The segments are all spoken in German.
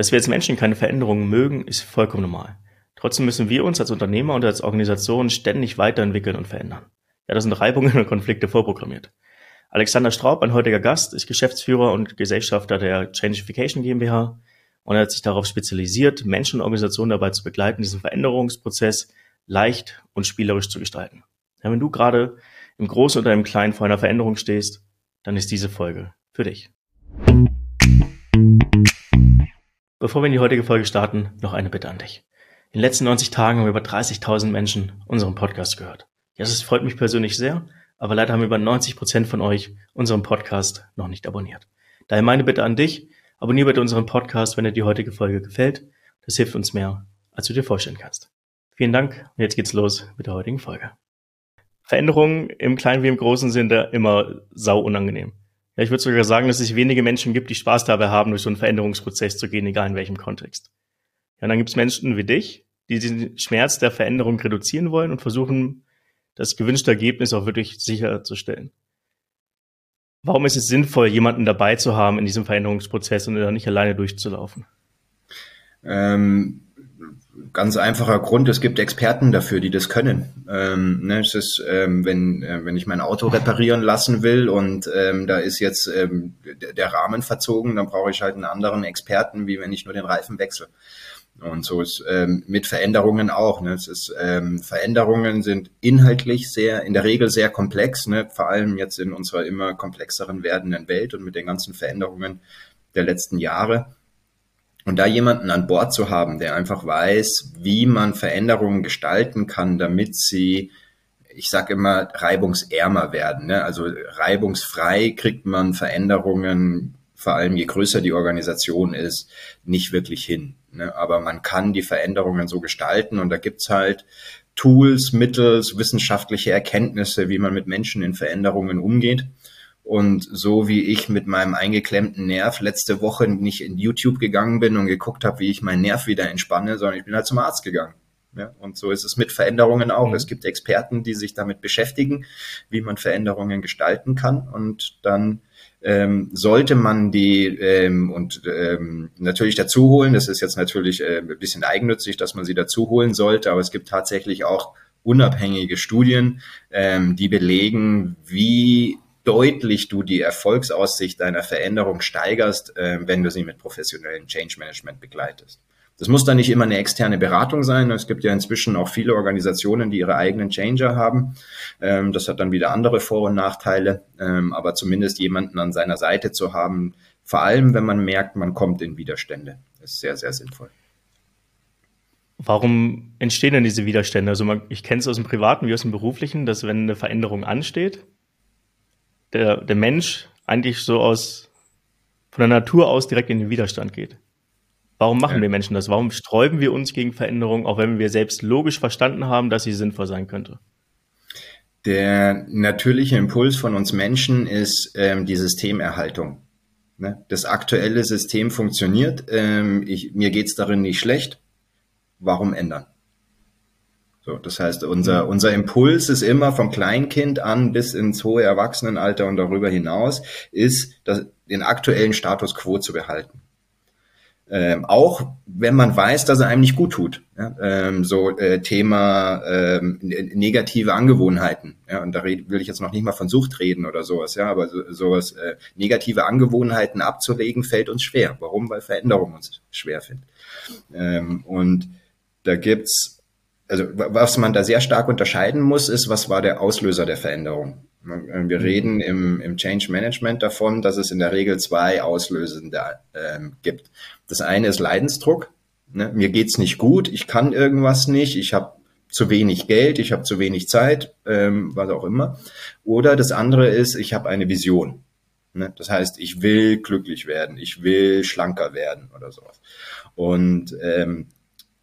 Dass wir als Menschen keine Veränderungen mögen, ist vollkommen normal. Trotzdem müssen wir uns als Unternehmer und als Organisation ständig weiterentwickeln und verändern. Ja, das sind Reibungen und Konflikte vorprogrammiert. Alexander Straub, ein heutiger Gast, ist Geschäftsführer und Gesellschafter der Changification GmbH und er hat sich darauf spezialisiert, Menschen und Organisationen dabei zu begleiten, diesen Veränderungsprozess leicht und spielerisch zu gestalten. Ja, wenn du gerade im Großen oder im Kleinen vor einer Veränderung stehst, dann ist diese Folge für dich. Bevor wir in die heutige Folge starten, noch eine Bitte an dich. In den letzten 90 Tagen haben über 30.000 Menschen unseren Podcast gehört. Ja, das freut mich persönlich sehr, aber leider haben über 90 Prozent von euch unseren Podcast noch nicht abonniert. Daher meine Bitte an dich, abonniere bitte unseren Podcast, wenn dir die heutige Folge gefällt. Das hilft uns mehr, als du dir vorstellen kannst. Vielen Dank und jetzt geht's los mit der heutigen Folge. Veränderungen im Kleinen wie im Großen sind da immer sau unangenehm. Ja, ich würde sogar sagen, dass es wenige Menschen gibt, die Spaß dabei haben, durch so einen Veränderungsprozess zu gehen, egal in welchem Kontext. Ja, und dann gibt es Menschen wie dich, die den Schmerz der Veränderung reduzieren wollen und versuchen, das gewünschte Ergebnis auch wirklich sicherzustellen. Warum ist es sinnvoll, jemanden dabei zu haben in diesem Veränderungsprozess und nicht alleine durchzulaufen? Ähm, ganz einfacher Grund, es gibt Experten dafür, die das können. Ähm, ne, es ist, ähm, wenn, äh, wenn ich mein Auto reparieren lassen will und ähm, da ist jetzt ähm, der Rahmen verzogen, dann brauche ich halt einen anderen Experten, wie wenn ich nur den Reifen wechsle. Und so ist ähm, mit Veränderungen auch. Ne? Es ist, ähm, Veränderungen sind inhaltlich sehr, in der Regel sehr komplex, ne? vor allem jetzt in unserer immer komplexeren werdenden Welt und mit den ganzen Veränderungen der letzten Jahre. Und da jemanden an Bord zu haben, der einfach weiß, wie man Veränderungen gestalten kann, damit sie, ich sage immer, reibungsärmer werden. Ne? Also reibungsfrei kriegt man Veränderungen, vor allem je größer die Organisation ist, nicht wirklich hin. Ne? Aber man kann die Veränderungen so gestalten und da gibt's halt Tools, Mittels, wissenschaftliche Erkenntnisse, wie man mit Menschen in Veränderungen umgeht. Und so wie ich mit meinem eingeklemmten Nerv letzte Woche nicht in YouTube gegangen bin und geguckt habe, wie ich meinen Nerv wieder entspanne, sondern ich bin halt zum Arzt gegangen. Ja, und so ist es mit Veränderungen auch. Mhm. Es gibt Experten, die sich damit beschäftigen, wie man Veränderungen gestalten kann. Und dann ähm, sollte man die ähm, und ähm, natürlich dazu holen. Das ist jetzt natürlich äh, ein bisschen eigennützig, dass man sie dazu holen sollte, aber es gibt tatsächlich auch unabhängige Studien, ähm, die belegen, wie deutlich du die Erfolgsaussicht deiner Veränderung steigerst, äh, wenn du sie mit professionellem Change Management begleitest. Das muss dann nicht immer eine externe Beratung sein. Es gibt ja inzwischen auch viele Organisationen, die ihre eigenen Changer haben. Ähm, das hat dann wieder andere Vor- und Nachteile. Ähm, aber zumindest jemanden an seiner Seite zu haben, vor allem wenn man merkt, man kommt in Widerstände, ist sehr, sehr sinnvoll. Warum entstehen denn diese Widerstände? Also man, ich kenne es aus dem Privaten wie aus dem Beruflichen, dass wenn eine Veränderung ansteht, der, der Mensch eigentlich so aus von der Natur aus direkt in den Widerstand geht. Warum machen ja. wir Menschen das? Warum sträuben wir uns gegen Veränderungen, auch wenn wir selbst logisch verstanden haben, dass sie sinnvoll sein könnte? Der natürliche Impuls von uns Menschen ist ähm, die Systemerhaltung. Ne? Das aktuelle System funktioniert, ähm, ich, mir geht's darin nicht schlecht. Warum ändern? So, das heißt, unser, unser Impuls ist immer vom Kleinkind an bis ins hohe Erwachsenenalter und darüber hinaus, ist, das, den aktuellen Status quo zu behalten. Ähm, auch wenn man weiß, dass er einem nicht gut tut. Ja? Ähm, so äh, Thema ähm, negative Angewohnheiten. Ja? Und da red, will ich jetzt noch nicht mal von Sucht reden oder sowas. Ja, aber so, sowas äh, negative Angewohnheiten abzulegen fällt uns schwer. Warum? Weil Veränderung uns schwer findet. Ähm, und da gibt's also was man da sehr stark unterscheiden muss, ist, was war der Auslöser der Veränderung. Wir mhm. reden im, im Change Management davon, dass es in der Regel zwei Auslösende ähm, gibt. Das eine ist Leidensdruck. Ne? Mir geht's nicht gut, ich kann irgendwas nicht, ich habe zu wenig Geld, ich habe zu wenig Zeit, ähm, was auch immer. Oder das andere ist, ich habe eine Vision. Ne? Das heißt, ich will glücklich werden, ich will schlanker werden oder sowas. Und ähm,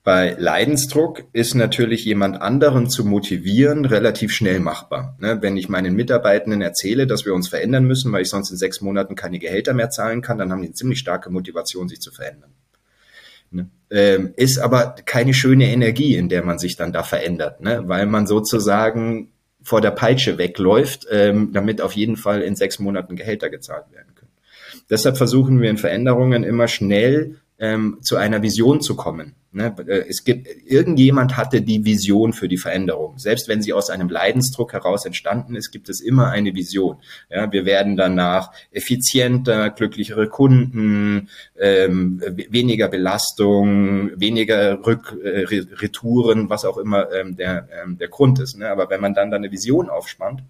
bei Leidensdruck ist natürlich jemand anderen zu motivieren relativ schnell machbar. Ne? Wenn ich meinen Mitarbeitenden erzähle, dass wir uns verändern müssen, weil ich sonst in sechs Monaten keine Gehälter mehr zahlen kann, dann haben die eine ziemlich starke Motivation, sich zu verändern. Ne? Ähm, ist aber keine schöne Energie, in der man sich dann da verändert, ne? weil man sozusagen vor der Peitsche wegläuft, ähm, damit auf jeden Fall in sechs Monaten Gehälter gezahlt werden können. Deshalb versuchen wir in Veränderungen immer schnell ähm, zu einer Vision zu kommen. Ne? Äh, es gibt, irgendjemand hatte die Vision für die Veränderung. Selbst wenn sie aus einem Leidensdruck heraus entstanden ist, gibt es immer eine Vision. Ja, wir werden danach effizienter, glücklichere Kunden, ähm, weniger Belastung, weniger Rück, äh, was auch immer ähm, der, ähm, der Grund ist. Ne? Aber wenn man dann da eine Vision aufspannt,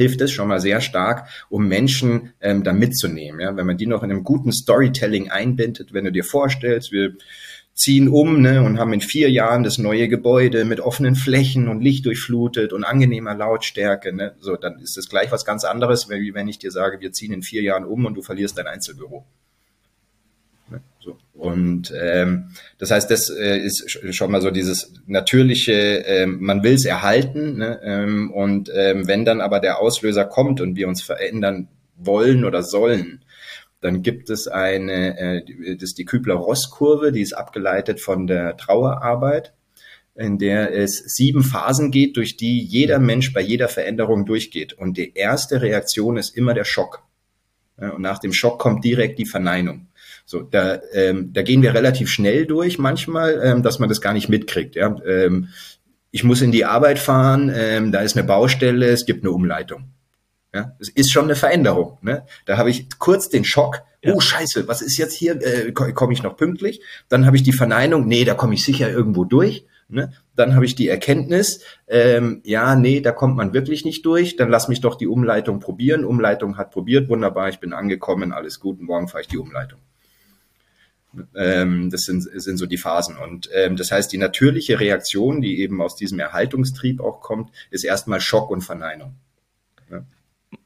hilft es schon mal sehr stark, um Menschen ähm, da mitzunehmen. Ja? Wenn man die noch in einem guten Storytelling einbindet, wenn du dir vorstellst, wir ziehen um ne, und haben in vier Jahren das neue Gebäude mit offenen Flächen und Licht durchflutet und angenehmer Lautstärke. Ne, so, dann ist das gleich was ganz anderes, wie wenn ich dir sage, wir ziehen in vier Jahren um und du verlierst dein Einzelbüro. Ne, so. Und ähm, das heißt, das äh, ist schon mal so dieses natürliche, ähm, man will es erhalten. Ne, ähm, und ähm, wenn dann aber der Auslöser kommt und wir uns verändern wollen oder sollen, dann gibt es eine, äh, das ist die Kübler-Ross-Kurve, die ist abgeleitet von der Trauerarbeit, in der es sieben Phasen geht, durch die jeder Mensch bei jeder Veränderung durchgeht. Und die erste Reaktion ist immer der Schock. Ja, und nach dem Schock kommt direkt die Verneinung. So, da, ähm, da gehen wir relativ schnell durch manchmal, ähm, dass man das gar nicht mitkriegt. Ja? Ähm, ich muss in die Arbeit fahren, ähm, da ist eine Baustelle, es gibt eine Umleitung. Ja, es ist schon eine Veränderung. Ne? Da habe ich kurz den Schock, ja. oh Scheiße, was ist jetzt hier? Äh, komme ich noch pünktlich? Dann habe ich die Verneinung, nee, da komme ich sicher irgendwo durch. Ne? Dann habe ich die Erkenntnis, ähm, ja, nee, da kommt man wirklich nicht durch. Dann lass mich doch die Umleitung probieren. Umleitung hat probiert, wunderbar, ich bin angekommen, alles gut, morgen fahre ich die Umleitung. Ähm, das sind, sind so die Phasen. Und ähm, das heißt, die natürliche Reaktion, die eben aus diesem Erhaltungstrieb auch kommt, ist erstmal Schock und Verneinung. Ja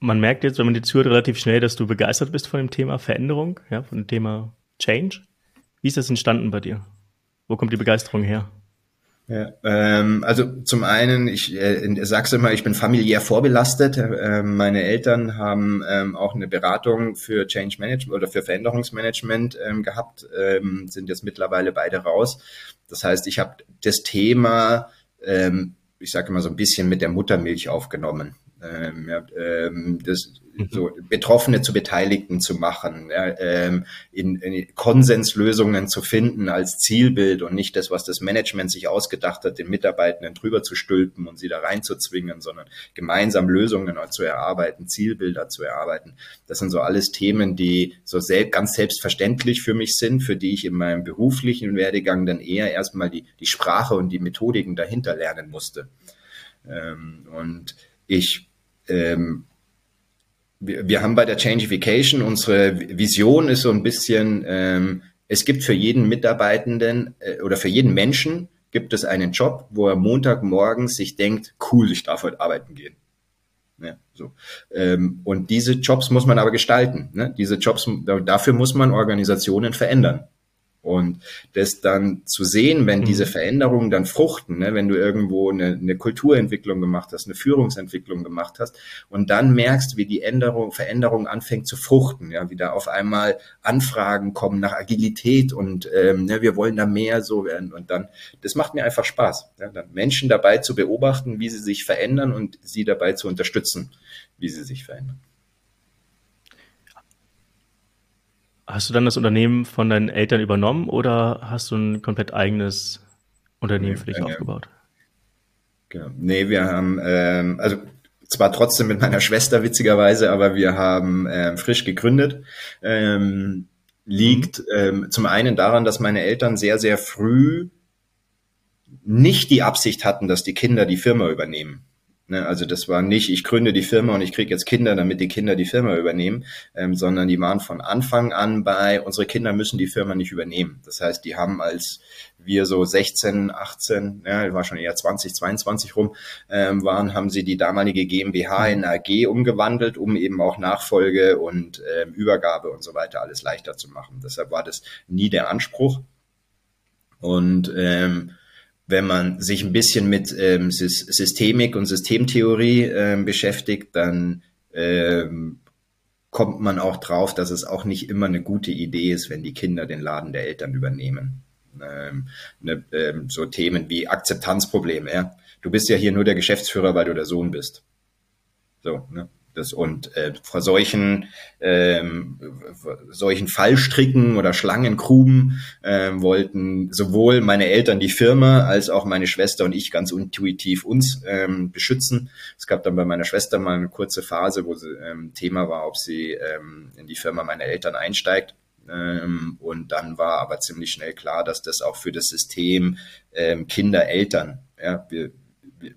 man merkt jetzt, wenn man die zuhört, relativ schnell, dass du begeistert bist von dem Thema Veränderung, ja, von dem Thema Change. Wie ist das entstanden bei dir? Wo kommt die Begeisterung her? Ja, ähm, also zum einen, ich äh, sag's immer, ich bin familiär vorbelastet. Äh, meine Eltern haben ähm, auch eine Beratung für Change Management oder für Veränderungsmanagement ähm, gehabt, ähm, sind jetzt mittlerweile beide raus. Das heißt, ich habe das Thema, ähm, ich sage immer so ein bisschen mit der Muttermilch aufgenommen ähm, ähm, das, mhm. so Betroffene zu Beteiligten zu machen, ähm, in, in Konsenslösungen zu finden als Zielbild und nicht das, was das Management sich ausgedacht hat, den Mitarbeitenden drüber zu stülpen und sie da reinzuzwingen, sondern gemeinsam Lösungen zu erarbeiten, Zielbilder zu erarbeiten. Das sind so alles Themen, die so selbst, ganz selbstverständlich für mich sind, für die ich in meinem beruflichen Werdegang dann eher erstmal die, die Sprache und die Methodiken dahinter lernen musste. Ähm, und ich ähm, wir, wir haben bei der Changification unsere Vision ist so ein bisschen, ähm, es gibt für jeden Mitarbeitenden äh, oder für jeden Menschen gibt es einen Job, wo er Montagmorgens sich denkt, cool, ich darf heute arbeiten gehen. Ja, so. Ähm, und diese Jobs muss man aber gestalten. Ne? Diese Jobs, dafür muss man Organisationen verändern. Und das dann zu sehen, wenn mhm. diese Veränderungen dann fruchten, ne, wenn du irgendwo eine, eine Kulturentwicklung gemacht hast, eine Führungsentwicklung gemacht hast und dann merkst, wie die Änderung, Veränderung anfängt zu fruchten, ja, wie da auf einmal Anfragen kommen nach Agilität und ähm, ne, wir wollen da mehr so werden und dann, das macht mir einfach Spaß, ja, dann Menschen dabei zu beobachten, wie sie sich verändern und sie dabei zu unterstützen, wie sie sich verändern. Hast du dann das Unternehmen von deinen Eltern übernommen oder hast du ein komplett eigenes Unternehmen für dich äh, aufgebaut? Genau. Nee, wir haben, ähm, also zwar trotzdem mit meiner Schwester witzigerweise, aber wir haben ähm, frisch gegründet. Ähm, liegt mhm. ähm, zum einen daran, dass meine Eltern sehr, sehr früh nicht die Absicht hatten, dass die Kinder die Firma übernehmen. Ne, also das war nicht, ich gründe die Firma und ich kriege jetzt Kinder, damit die Kinder die Firma übernehmen, ähm, sondern die waren von Anfang an bei, unsere Kinder müssen die Firma nicht übernehmen. Das heißt, die haben als wir so 16, 18, ja, war schon eher 20, 22 rum, ähm, waren, haben sie die damalige GmbH in AG umgewandelt, um eben auch Nachfolge und ähm, Übergabe und so weiter alles leichter zu machen. Deshalb war das nie der Anspruch. Und ähm, wenn man sich ein bisschen mit ähm, Systemik und Systemtheorie ähm, beschäftigt, dann ähm, kommt man auch drauf, dass es auch nicht immer eine gute Idee ist, wenn die Kinder den Laden der Eltern übernehmen. Ähm, ne, ähm, so Themen wie Akzeptanzprobleme. Ja? Du bist ja hier nur der Geschäftsführer, weil du der Sohn bist. So, ne? Das, und äh, vor solchen, ähm, solchen Fallstricken oder Schlangenkruben äh, wollten sowohl meine Eltern die Firma als auch meine Schwester und ich ganz intuitiv uns ähm, beschützen. Es gab dann bei meiner Schwester mal eine kurze Phase, wo sie, ähm, Thema war, ob sie ähm, in die Firma meiner Eltern einsteigt. Ähm, und dann war aber ziemlich schnell klar, dass das auch für das System ähm, Kinder, Eltern, ja, wir,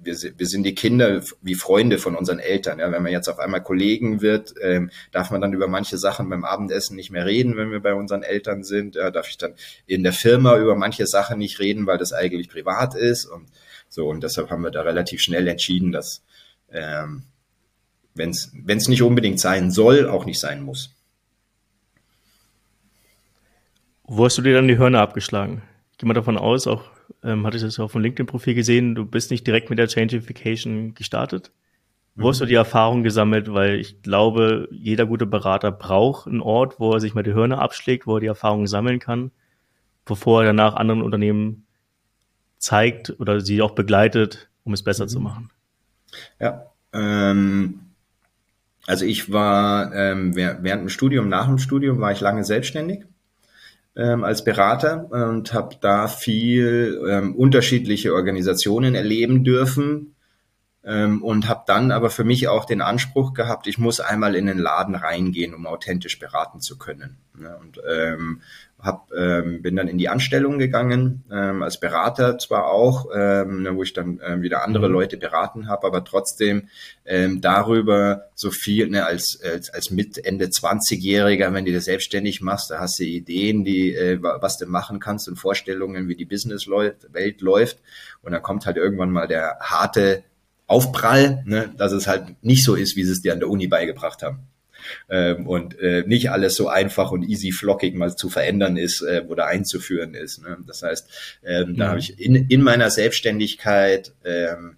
wir, wir sind die Kinder wie Freunde von unseren Eltern. Ja, wenn man jetzt auf einmal Kollegen wird, ähm, darf man dann über manche Sachen beim Abendessen nicht mehr reden, wenn wir bei unseren Eltern sind. Ja, darf ich dann in der Firma über manche Sachen nicht reden, weil das eigentlich privat ist und so. Und deshalb haben wir da relativ schnell entschieden, dass ähm, wenn es nicht unbedingt sein soll, auch nicht sein muss. Wo hast du dir dann die Hörner abgeschlagen? Ich gehe mal davon aus, auch ähm, hatte ich das auf dem LinkedIn-Profil gesehen, du bist nicht direkt mit der Changification gestartet. Wo mhm. hast du die Erfahrung gesammelt? Weil ich glaube, jeder gute Berater braucht einen Ort, wo er sich mal die Hörner abschlägt, wo er die Erfahrungen sammeln kann, bevor er danach anderen Unternehmen zeigt oder sie auch begleitet, um es besser mhm. zu machen. Ja, ähm, also ich war ähm, während dem Studium, nach dem Studium war ich lange selbstständig ähm, als Berater und habe da viel ähm, unterschiedliche Organisationen erleben dürfen ähm, und habe dann aber für mich auch den Anspruch gehabt, ich muss einmal in den Laden reingehen, um authentisch beraten zu können. Ne? Und ähm, hab, ähm, bin dann in die Anstellung gegangen, ähm, als Berater zwar auch, ähm, ne, wo ich dann ähm, wieder andere mhm. Leute beraten habe, aber trotzdem ähm, darüber so viel, ne, als, als, als mit Ende 20-Jähriger, wenn du dir selbstständig machst, da hast du Ideen, die, äh, was du machen kannst und Vorstellungen, wie die Business-Welt läuft. Und dann kommt halt irgendwann mal der harte Aufprall, ne, dass es halt nicht so ist, wie sie es dir an der Uni beigebracht haben ähm, und äh, nicht alles so einfach und easy flockig mal zu verändern ist äh, oder einzuführen ist. Ne? Das heißt, ähm, mhm. da habe ich in, in meiner Selbstständigkeit ähm,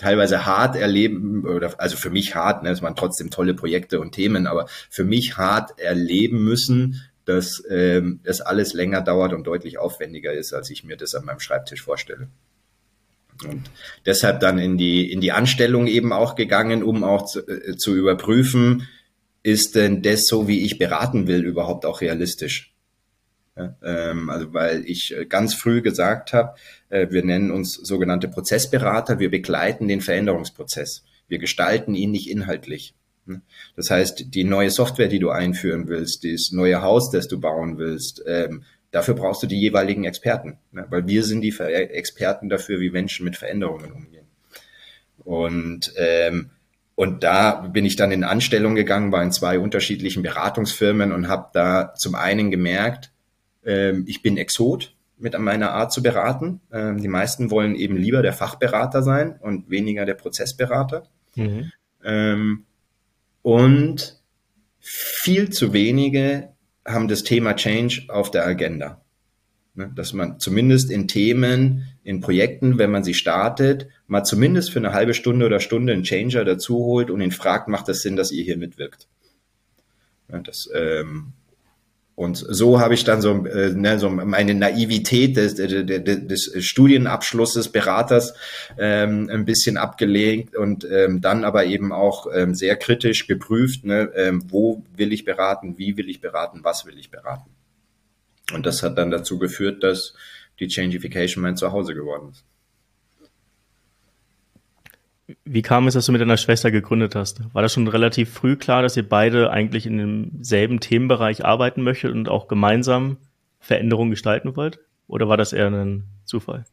teilweise hart erleben oder also für mich hart, ne, es waren trotzdem tolle Projekte und Themen, aber für mich hart erleben müssen, dass ähm, das alles länger dauert und deutlich aufwendiger ist, als ich mir das an meinem Schreibtisch vorstelle. Und deshalb dann in die, in die Anstellung eben auch gegangen, um auch zu, äh, zu überprüfen, ist denn das so, wie ich beraten will, überhaupt auch realistisch? Ja, ähm, also weil ich äh, ganz früh gesagt habe, äh, wir nennen uns sogenannte Prozessberater, wir begleiten den Veränderungsprozess. Wir gestalten ihn nicht inhaltlich. Das heißt, die neue Software, die du einführen willst, das neue Haus, das du bauen willst, ähm, Dafür brauchst du die jeweiligen Experten, ne? weil wir sind die Experten dafür, wie Menschen mit Veränderungen umgehen. Und ähm, und da bin ich dann in Anstellung gegangen bei zwei unterschiedlichen Beratungsfirmen und habe da zum einen gemerkt, ähm, ich bin Exot mit meiner Art zu beraten. Ähm, die meisten wollen eben lieber der Fachberater sein und weniger der Prozessberater. Mhm. Ähm, und viel zu wenige haben das Thema Change auf der Agenda. Ne, dass man zumindest in Themen, in Projekten, wenn man sie startet, mal zumindest für eine halbe Stunde oder Stunde einen Changer dazu holt und ihn fragt, macht das Sinn, dass ihr hier mitwirkt? Das, ähm, und so habe ich dann so, äh, ne, so meine Naivität des, des, des Studienabschlusses, Beraters ähm, ein bisschen abgelegt und ähm, dann aber eben auch ähm, sehr kritisch geprüft, ne, ähm, wo will ich beraten, wie will ich beraten, was will ich beraten. Und das hat dann dazu geführt, dass die Changification mein Zuhause geworden ist. Wie kam es, dass du mit deiner Schwester gegründet hast? War das schon relativ früh klar, dass ihr beide eigentlich in demselben Themenbereich arbeiten möchtet und auch gemeinsam Veränderungen gestalten wollt? Oder war das eher ein Zufall?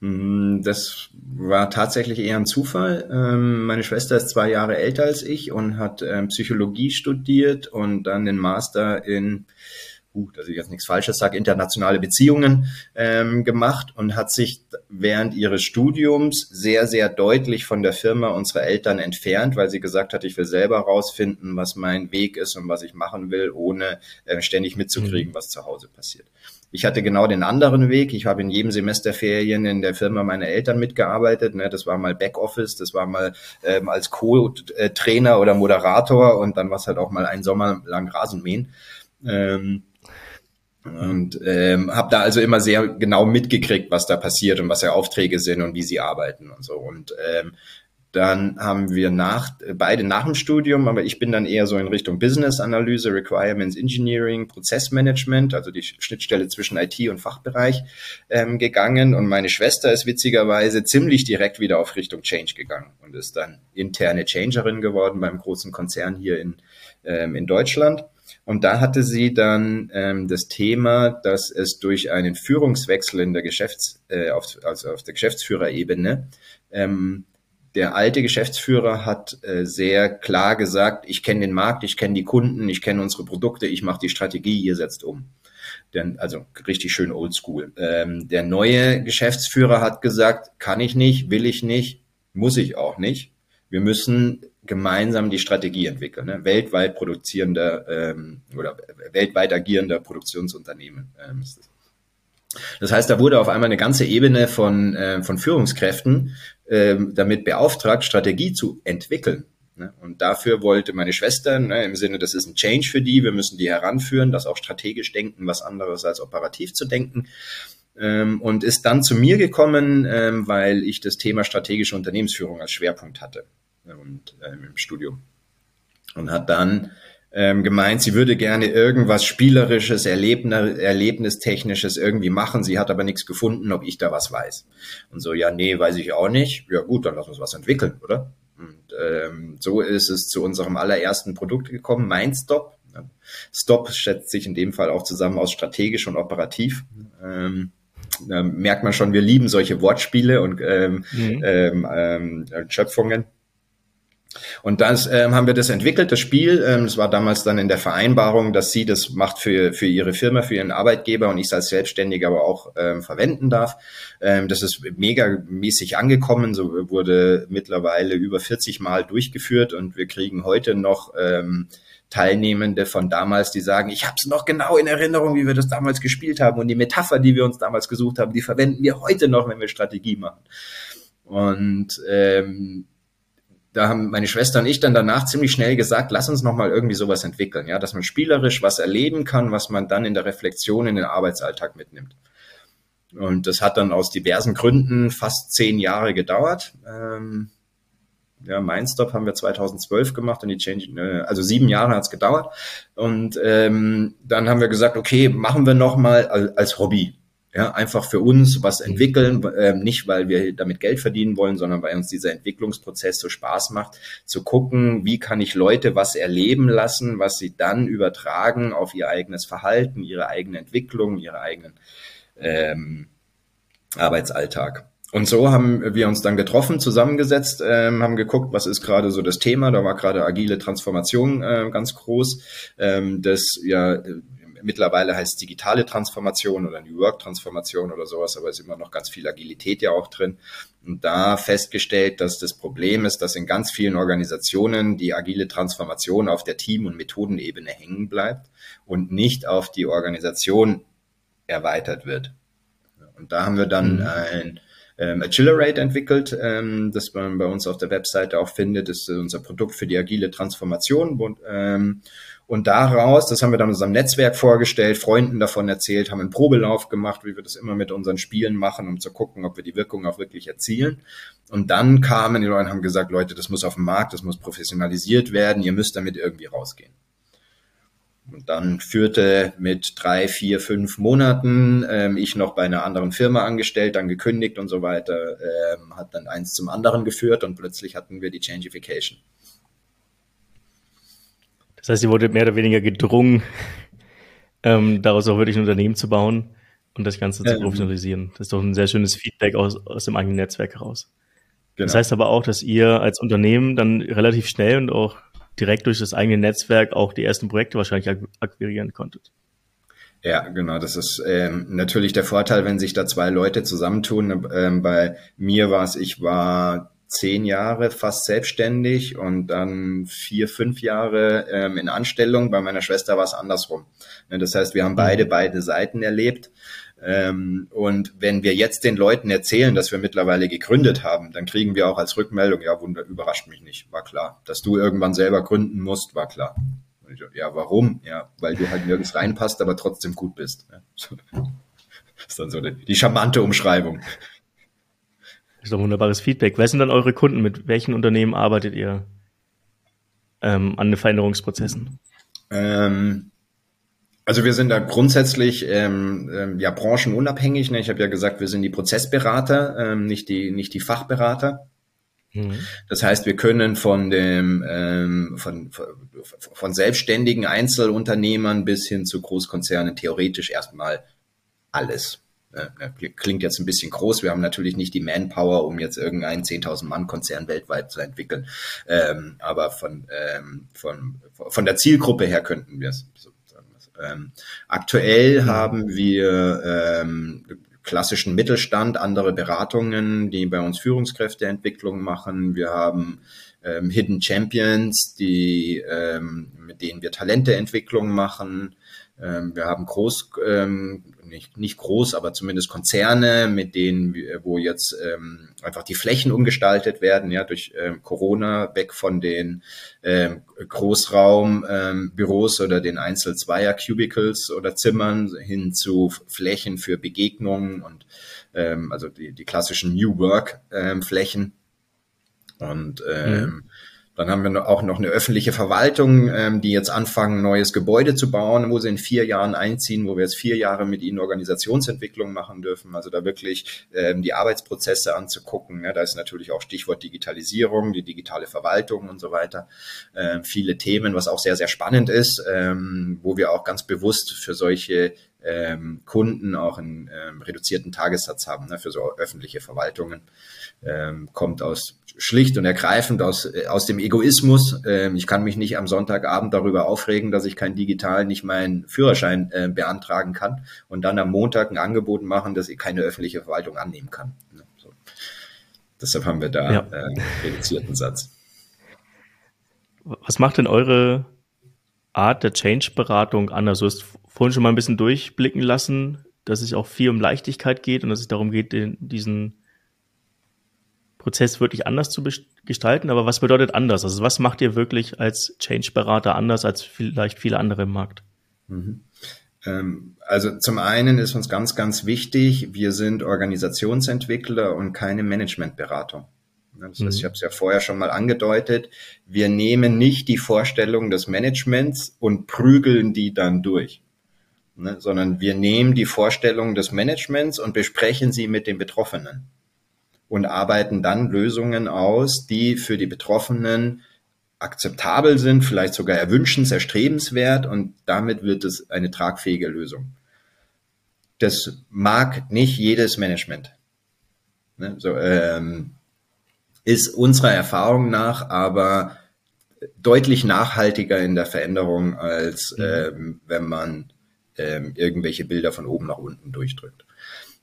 Mm, das war tatsächlich eher ein Zufall. Ähm, meine Schwester ist zwei Jahre älter als ich und hat ähm, Psychologie studiert und dann den Master in uh, dass ich jetzt nichts Falsches sage, internationale Beziehungen ähm, gemacht und hat sich während ihres Studiums sehr, sehr deutlich von der Firma unserer Eltern entfernt, weil sie gesagt hat, ich will selber rausfinden, was mein Weg ist und was ich machen will, ohne äh, ständig mitzukriegen, mhm. was zu Hause passiert. Ich hatte genau den anderen Weg. Ich habe in jedem Semesterferien in der Firma meiner Eltern mitgearbeitet. Ne? Das war mal Backoffice, das war mal ähm, als Co-Trainer oder Moderator und dann war es halt auch mal ein Sommer lang Rasenmähen. Ähm, und ähm, habe da also immer sehr genau mitgekriegt, was da passiert und was ja Aufträge sind und wie sie arbeiten und so. Und ähm, Dann haben wir nach, beide nach dem Studium, aber ich bin dann eher so in Richtung Business-Analyse, Requirements Engineering, Prozessmanagement, also die Schnittstelle zwischen IT und Fachbereich ähm, gegangen. Und meine Schwester ist witzigerweise ziemlich direkt wieder auf Richtung Change gegangen und ist dann interne Changerin geworden beim großen Konzern hier in, ähm, in Deutschland. Und da hatte sie dann ähm, das Thema, dass es durch einen Führungswechsel in der Geschäfts, äh, auf, also auf der Geschäftsführerebene ähm, der alte Geschäftsführer hat äh, sehr klar gesagt, ich kenne den Markt, ich kenne die Kunden, ich kenne unsere Produkte, ich mache die Strategie, ihr setzt um. Denn, also richtig schön oldschool. Ähm, der neue Geschäftsführer hat gesagt, kann ich nicht, will ich nicht, muss ich auch nicht. Wir müssen gemeinsam die Strategie entwickeln. Ne? Weltweit produzierender ähm, oder weltweit agierender Produktionsunternehmen ähm, ist das. Das heißt, da wurde auf einmal eine ganze Ebene von, äh, von Führungskräften ähm, damit beauftragt, Strategie zu entwickeln. Ne? Und dafür wollte meine Schwester, ne, im Sinne, das ist ein Change für die, wir müssen die heranführen, das auch strategisch denken, was anderes als operativ zu denken. Ähm, und ist dann zu mir gekommen, ähm, weil ich das Thema strategische Unternehmensführung als Schwerpunkt hatte und ähm, im Studium. Und hat dann ähm, gemeint, sie würde gerne irgendwas Spielerisches, Erlebnis, Erlebnistechnisches irgendwie machen. Sie hat aber nichts gefunden, ob ich da was weiß. Und so, ja, nee, weiß ich auch nicht. Ja gut, dann lass uns was entwickeln, oder? Und ähm, so ist es zu unserem allerersten Produkt gekommen, Mindstop. Stop schätzt sich in dem Fall auch zusammen aus strategisch und operativ. Ähm, da merkt man schon, wir lieben solche Wortspiele und ähm, mhm. ähm, ähm, Schöpfungen. Und das ähm, haben wir das entwickelt, das Spiel. Ähm, das war damals dann in der Vereinbarung, dass sie das macht für, für ihre Firma, für ihren Arbeitgeber und ich als Selbstständiger aber auch ähm, verwenden darf. Ähm, das ist megamäßig angekommen. So wurde mittlerweile über 40 Mal durchgeführt und wir kriegen heute noch ähm, Teilnehmende von damals, die sagen, ich habe es noch genau in Erinnerung, wie wir das damals gespielt haben und die Metapher, die wir uns damals gesucht haben, die verwenden wir heute noch, wenn wir Strategie machen. Und ähm, da haben meine Schwester und ich dann danach ziemlich schnell gesagt, lass uns nochmal irgendwie sowas entwickeln, ja, dass man spielerisch was erleben kann, was man dann in der Reflexion in den Arbeitsalltag mitnimmt. Und das hat dann aus diversen Gründen fast zehn Jahre gedauert. Ähm, ja, Mindstop haben wir 2012 gemacht und die Change, äh, also sieben Jahre hat's gedauert. Und ähm, dann haben wir gesagt, okay, machen wir nochmal als Hobby. Ja, einfach für uns was mhm. entwickeln, äh, nicht weil wir damit Geld verdienen wollen, sondern weil uns dieser Entwicklungsprozess so Spaß macht, zu gucken, wie kann ich Leute was erleben lassen, was sie dann übertragen auf ihr eigenes Verhalten, ihre eigene Entwicklung, ihre eigenen ähm, Arbeitsalltag. Und so haben wir uns dann getroffen, zusammengesetzt, ähm, haben geguckt, was ist gerade so das Thema. Da war gerade agile Transformation äh, ganz groß. Ähm, das ja mittlerweile heißt digitale Transformation oder New Work Transformation oder sowas, aber ist immer noch ganz viel Agilität ja auch drin. Und da festgestellt, dass das Problem ist, dass in ganz vielen Organisationen die agile Transformation auf der Team- und Methodenebene hängen bleibt und nicht auf die Organisation erweitert wird. Und da haben wir dann mhm. ein ähm, Accelerate entwickelt, ähm, das man bei uns auf der Webseite auch findet. Das ist unser Produkt für die agile Transformation. Und, ähm, und daraus, das haben wir dann unserem Netzwerk vorgestellt, Freunden davon erzählt, haben einen Probelauf gemacht, wie wir das immer mit unseren Spielen machen, um zu gucken, ob wir die Wirkung auch wirklich erzielen. Und dann kamen die Leute und haben gesagt, Leute, das muss auf den Markt, das muss professionalisiert werden, ihr müsst damit irgendwie rausgehen. Und dann führte mit drei, vier, fünf Monaten ähm, ich noch bei einer anderen Firma angestellt, dann gekündigt und so weiter, ähm, hat dann eins zum anderen geführt und plötzlich hatten wir die Changification. Das heißt, ihr wurdet mehr oder weniger gedrungen, ähm, daraus auch wirklich ein Unternehmen zu bauen und das Ganze zu professionalisieren. Das ist doch ein sehr schönes Feedback aus, aus dem eigenen Netzwerk heraus. Genau. Das heißt aber auch, dass ihr als Unternehmen dann relativ schnell und auch direkt durch das eigene Netzwerk auch die ersten Projekte wahrscheinlich akquirieren konntet. Ja, genau. Das ist ähm, natürlich der Vorteil, wenn sich da zwei Leute zusammentun. Ähm, bei mir war es, ich war zehn Jahre fast selbstständig und dann vier, fünf Jahre ähm, in Anstellung. Bei meiner Schwester war es andersrum. Das heißt, wir haben beide mhm. beide Seiten erlebt. Ähm, und wenn wir jetzt den Leuten erzählen, dass wir mittlerweile gegründet haben, dann kriegen wir auch als Rückmeldung, ja, wunder, überrascht mich nicht, war klar. Dass du irgendwann selber gründen musst, war klar. Ja, warum? Ja, weil du halt nirgends reinpasst, aber trotzdem gut bist. Das ist dann so die, die charmante Umschreibung. Das ist doch wunderbares Feedback. Wer sind dann eure Kunden? Mit welchen Unternehmen arbeitet ihr ähm, an den Veränderungsprozessen? Ähm, also wir sind da grundsätzlich ähm, ähm, ja branchenunabhängig. Ne? Ich habe ja gesagt, wir sind die Prozessberater, ähm, nicht die nicht die Fachberater. Mhm. Das heißt, wir können von dem ähm, von, von selbstständigen Einzelunternehmern bis hin zu Großkonzernen theoretisch erstmal alles. Klingt jetzt ein bisschen groß. Wir haben natürlich nicht die Manpower, um jetzt irgendeinen 10.000 Mann Konzern weltweit zu entwickeln. Ähm, aber von, ähm, von, von der Zielgruppe her könnten wir es. So ähm, aktuell mhm. haben wir ähm, klassischen Mittelstand, andere Beratungen, die bei uns Führungskräfteentwicklung machen. Wir haben ähm, Hidden Champions, die, ähm, mit denen wir Talenteentwicklung machen. Ähm, wir haben groß, ähm, nicht, nicht groß, aber zumindest Konzerne, mit denen, wo jetzt ähm, einfach die Flächen umgestaltet werden, ja, durch ähm, Corona weg von den ähm, Großraumbüros ähm, oder den Einzel-Zweier-Cubicles oder Zimmern hin zu Flächen für Begegnungen und ähm, also die, die klassischen New Work-Flächen. Ähm, und ähm, mhm. Dann haben wir auch noch eine öffentliche Verwaltung, ähm, die jetzt anfangen, neues Gebäude zu bauen, wo sie in vier Jahren einziehen, wo wir jetzt vier Jahre mit ihnen Organisationsentwicklung machen dürfen. Also da wirklich ähm, die Arbeitsprozesse anzugucken. Ja, da ist natürlich auch Stichwort Digitalisierung, die digitale Verwaltung und so weiter. Ähm, viele Themen, was auch sehr, sehr spannend ist, ähm, wo wir auch ganz bewusst für solche ähm, Kunden auch einen ähm, reduzierten Tagessatz haben ne, für so öffentliche Verwaltungen. Ähm, kommt aus schlicht und ergreifend aus, äh, aus dem Egoismus. Ähm, ich kann mich nicht am Sonntagabend darüber aufregen, dass ich kein digital nicht meinen Führerschein äh, beantragen kann und dann am Montag ein Angebot machen, dass ich keine öffentliche Verwaltung annehmen kann. So. Deshalb haben wir da ja. äh, einen reduzierten Satz. Was macht denn eure Art der Change-Beratung anders? Du hast vorhin schon mal ein bisschen durchblicken lassen, dass es auch viel um Leichtigkeit geht und dass es darum geht, den, diesen Prozess wirklich anders zu gestalten. Aber was bedeutet anders? Also was macht ihr wirklich als Change-Berater anders als vielleicht viele andere im Markt? Mhm. Ähm, also zum einen ist uns ganz, ganz wichtig, wir sind Organisationsentwickler und keine Managementberatung. Das heißt, mhm. ich habe es ja vorher schon mal angedeutet, wir nehmen nicht die Vorstellung des Managements und prügeln die dann durch. Ne, sondern wir nehmen die Vorstellung des Managements und besprechen sie mit den Betroffenen und arbeiten dann Lösungen aus, die für die Betroffenen akzeptabel sind, vielleicht sogar erwünschens, erstrebenswert und damit wird es eine tragfähige Lösung. Das mag nicht jedes Management. Ne? So, ähm, ist unserer Erfahrung nach aber deutlich nachhaltiger in der Veränderung, als mhm. ähm, wenn man ähm, irgendwelche Bilder von oben nach unten durchdrückt.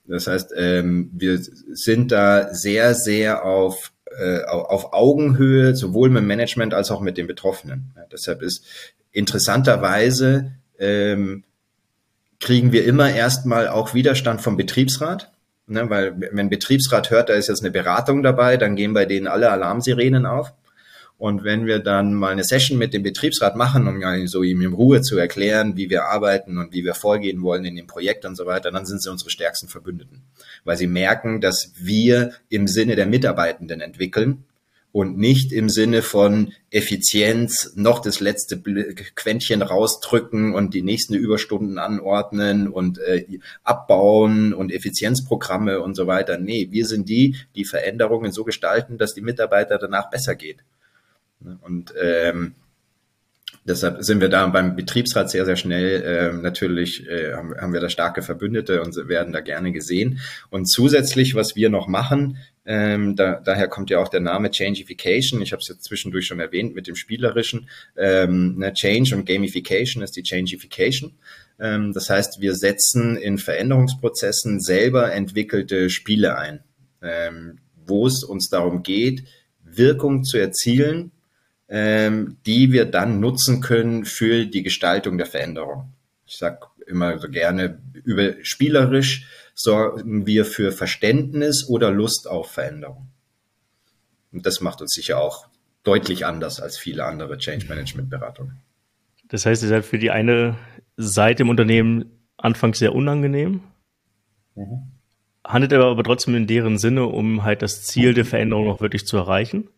Das heißt, ähm, wir sind da sehr, sehr auf, äh, auf Augenhöhe, sowohl mit dem Management als auch mit den Betroffenen. Ja, deshalb ist interessanterweise ähm, kriegen wir immer erstmal auch Widerstand vom Betriebsrat. Ne, weil wenn Betriebsrat hört, da ist jetzt eine Beratung dabei, dann gehen bei denen alle Alarmsirenen auf. Und wenn wir dann mal eine Session mit dem Betriebsrat machen, um ja so ihm in Ruhe zu erklären, wie wir arbeiten und wie wir vorgehen wollen in dem Projekt und so weiter, dann sind sie unsere stärksten Verbündeten. Weil sie merken, dass wir im Sinne der Mitarbeitenden entwickeln und nicht im Sinne von Effizienz noch das letzte Quäntchen rausdrücken und die nächsten Überstunden anordnen und äh, abbauen und Effizienzprogramme und so weiter. Nee, wir sind die, die Veränderungen so gestalten, dass die Mitarbeiter danach besser geht. Ne? Und ähm, deshalb sind wir da beim Betriebsrat sehr, sehr schnell. Ähm, natürlich äh, haben, haben wir da starke Verbündete und werden da gerne gesehen. Und zusätzlich, was wir noch machen, ähm, da, daher kommt ja auch der Name Changeification. Ich habe es jetzt zwischendurch schon erwähnt mit dem Spielerischen. Ähm, ne, Change und Gamification ist die Changeification. Ähm, das heißt, wir setzen in Veränderungsprozessen selber entwickelte Spiele ein, ähm, wo es uns darum geht, Wirkung zu erzielen, ähm, die wir dann nutzen können für die Gestaltung der Veränderung. Ich sage immer so gerne, über spielerisch sorgen wir für Verständnis oder Lust auf Veränderung. Und das macht uns sicher auch deutlich anders als viele andere Change Management Beratungen. Das heißt, es ist halt für die eine Seite im Unternehmen anfangs sehr unangenehm. Mhm. handelt er aber trotzdem in deren Sinne, um halt das Ziel der Veränderung auch wirklich zu erreichen.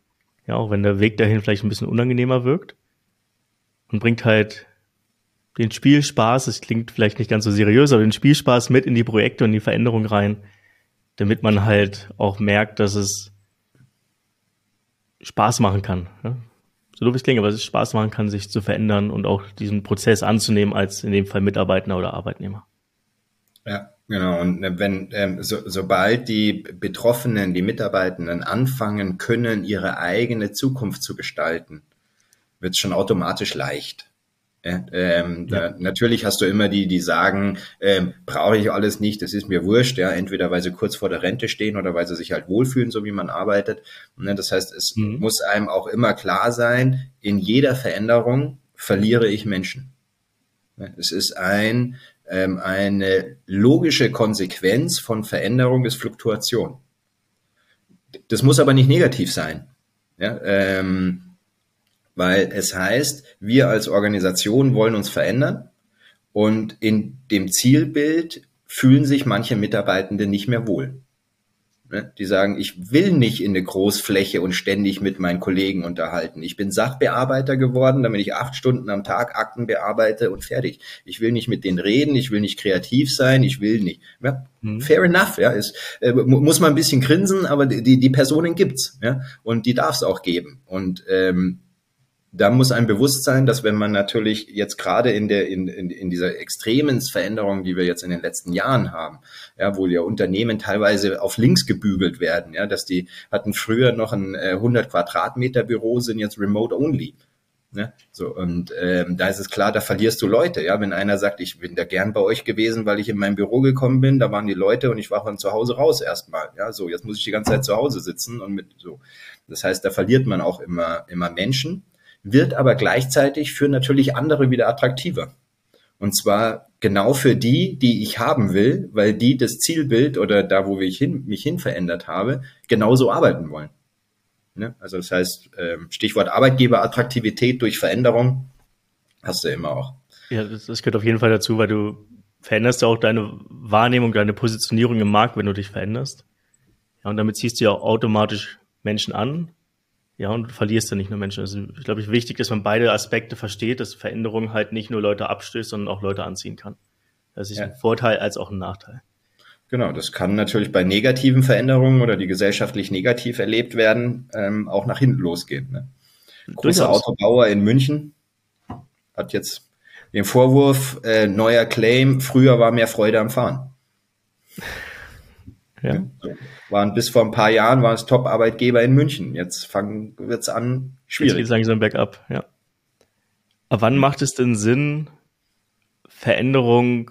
Ja, auch wenn der Weg dahin vielleicht ein bisschen unangenehmer wirkt. Und bringt halt den Spielspaß, es klingt vielleicht nicht ganz so seriös, aber den Spielspaß mit in die Projekte und die Veränderung rein, damit man halt auch merkt, dass es Spaß machen kann. Ja? So doof es klingt, aber es Spaß machen kann, sich zu verändern und auch diesen Prozess anzunehmen als in dem Fall Mitarbeiter oder Arbeitnehmer. Ja, genau. Und äh, wenn ähm, so, sobald die Betroffenen, die Mitarbeitenden anfangen können, ihre eigene Zukunft zu gestalten, wird es schon automatisch leicht. Ja, ähm, ja. Da, natürlich hast du immer die, die sagen, ähm, brauche ich alles nicht, das ist mir wurscht, ja, entweder weil sie kurz vor der Rente stehen oder weil sie sich halt wohlfühlen, so wie man arbeitet. Ne, das heißt, es mhm. muss einem auch immer klar sein, in jeder Veränderung verliere ich Menschen. Es ist ein, ähm, eine logische Konsequenz von Veränderung ist Fluktuation. Das muss aber nicht negativ sein. Ja, ähm, weil es heißt, wir als Organisation wollen uns verändern und in dem Zielbild fühlen sich manche Mitarbeitende nicht mehr wohl. Ne? Die sagen, ich will nicht in eine Großfläche und ständig mit meinen Kollegen unterhalten. Ich bin Sachbearbeiter geworden, damit ich acht Stunden am Tag Akten bearbeite und fertig. Ich will nicht mit denen reden, ich will nicht kreativ sein, ich will nicht. Ja, mhm. Fair enough, ja, ist, äh, muss man ein bisschen grinsen, aber die, die Personen gibt's, ja, und die darf es auch geben. Und ähm, da muss ein Bewusstsein, dass wenn man natürlich jetzt gerade in der in, in, in dieser extremen Veränderung, die wir jetzt in den letzten Jahren haben, ja, wo ja Unternehmen teilweise auf links gebügelt werden, ja, dass die hatten früher noch ein äh, 100 Quadratmeter Büro, sind jetzt remote only. Ne? So, und ähm, da ist es klar, da verlierst du Leute. Ja, wenn einer sagt, ich bin da gern bei euch gewesen, weil ich in mein Büro gekommen bin, da waren die Leute und ich war von zu Hause raus erstmal. Ja, so jetzt muss ich die ganze Zeit zu Hause sitzen und mit so. Das heißt, da verliert man auch immer immer Menschen wird aber gleichzeitig für natürlich andere wieder attraktiver. Und zwar genau für die, die ich haben will, weil die das Zielbild oder da, wo ich hin, mich hin verändert habe, genauso arbeiten wollen. Ne? Also das heißt, ähm, Stichwort Arbeitgeberattraktivität durch Veränderung hast du immer auch. Ja, das, das gehört auf jeden Fall dazu, weil du veränderst ja auch deine Wahrnehmung, deine Positionierung im Markt, wenn du dich veränderst. Ja, und damit ziehst du ja auch automatisch Menschen an, ja, und du verlierst ja nicht nur Menschen. Also ich glaube, es wichtig, dass man beide Aspekte versteht, dass Veränderung halt nicht nur Leute abstößt, sondern auch Leute anziehen kann. Das ist ja. ein Vorteil als auch ein Nachteil. Genau, das kann natürlich bei negativen Veränderungen oder die gesellschaftlich negativ erlebt werden, ähm, auch nach hinten losgehen. Ne? Großer Durchaus. Autobauer in München hat jetzt den Vorwurf, äh, neuer Claim, früher war mehr Freude am Fahren. Ja. Waren bis vor ein paar Jahren waren es Top-Arbeitgeber in München. Jetzt wird es an, schwierig. Jetzt geht langsam bergab, ja. Aber wann macht es denn Sinn, Veränderung